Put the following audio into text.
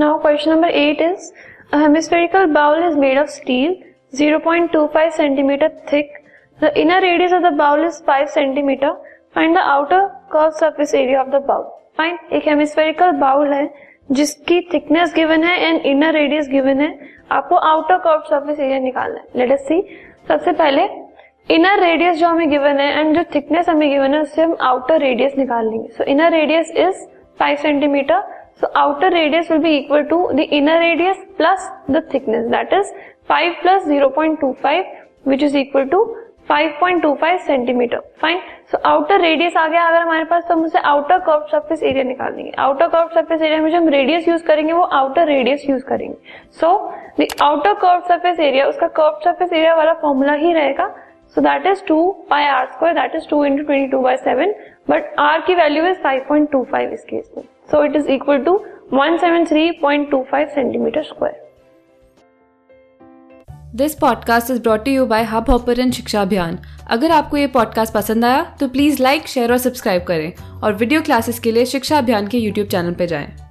Now question number 8 is a hemispherical bowl is made of steel 0.25 centimeter thick. The inner radius of the bowl is 5 centimeter. Find the outer curved surface area of the bowl. Fine. एक hemispherical bowl है जिसकी thickness given है and inner radius given है आपको outer curve surface area निकालना है let us सी सबसे पहले इनर रेडियस जो हमें गिवन है एंड जो थिकनेस हमें गिवन है उससे हम आउटर रेडियस निकाल लेंगे so inner radius is 5 centimeter So, outer radius will be equal to the inner radius plus the thickness. That is 5 plus 0.25 which is equal to 5.25 centimeter fine so outer radius आ गया। अगर हमारे पास तो हम उसे outer curve surface area निकाल देंगे outer curve surface area में जो हम रेडियस यूज़ करेंगे, वो आउटर रेडियस यूज़ करेंगे। So the outer curve surface area उसका कर्व सरफेस एरिया वाला फॉर्मूला ही रहेगा। So that is two by R square that is two into twenty two by seven but R की value is five point two five इस case में। So it is equal to one seven three point two five centimeter square this podcast is brought you by Hubhopper शिक्षा अभियान अगर आपको ये podcast पसंद आया तो प्लीज़ लाइक शेयर और सब्सक्राइब करें और वीडियो क्लासेस के लिए शिक्षा अभियान के यूट्यूब चैनल पर जाएँ।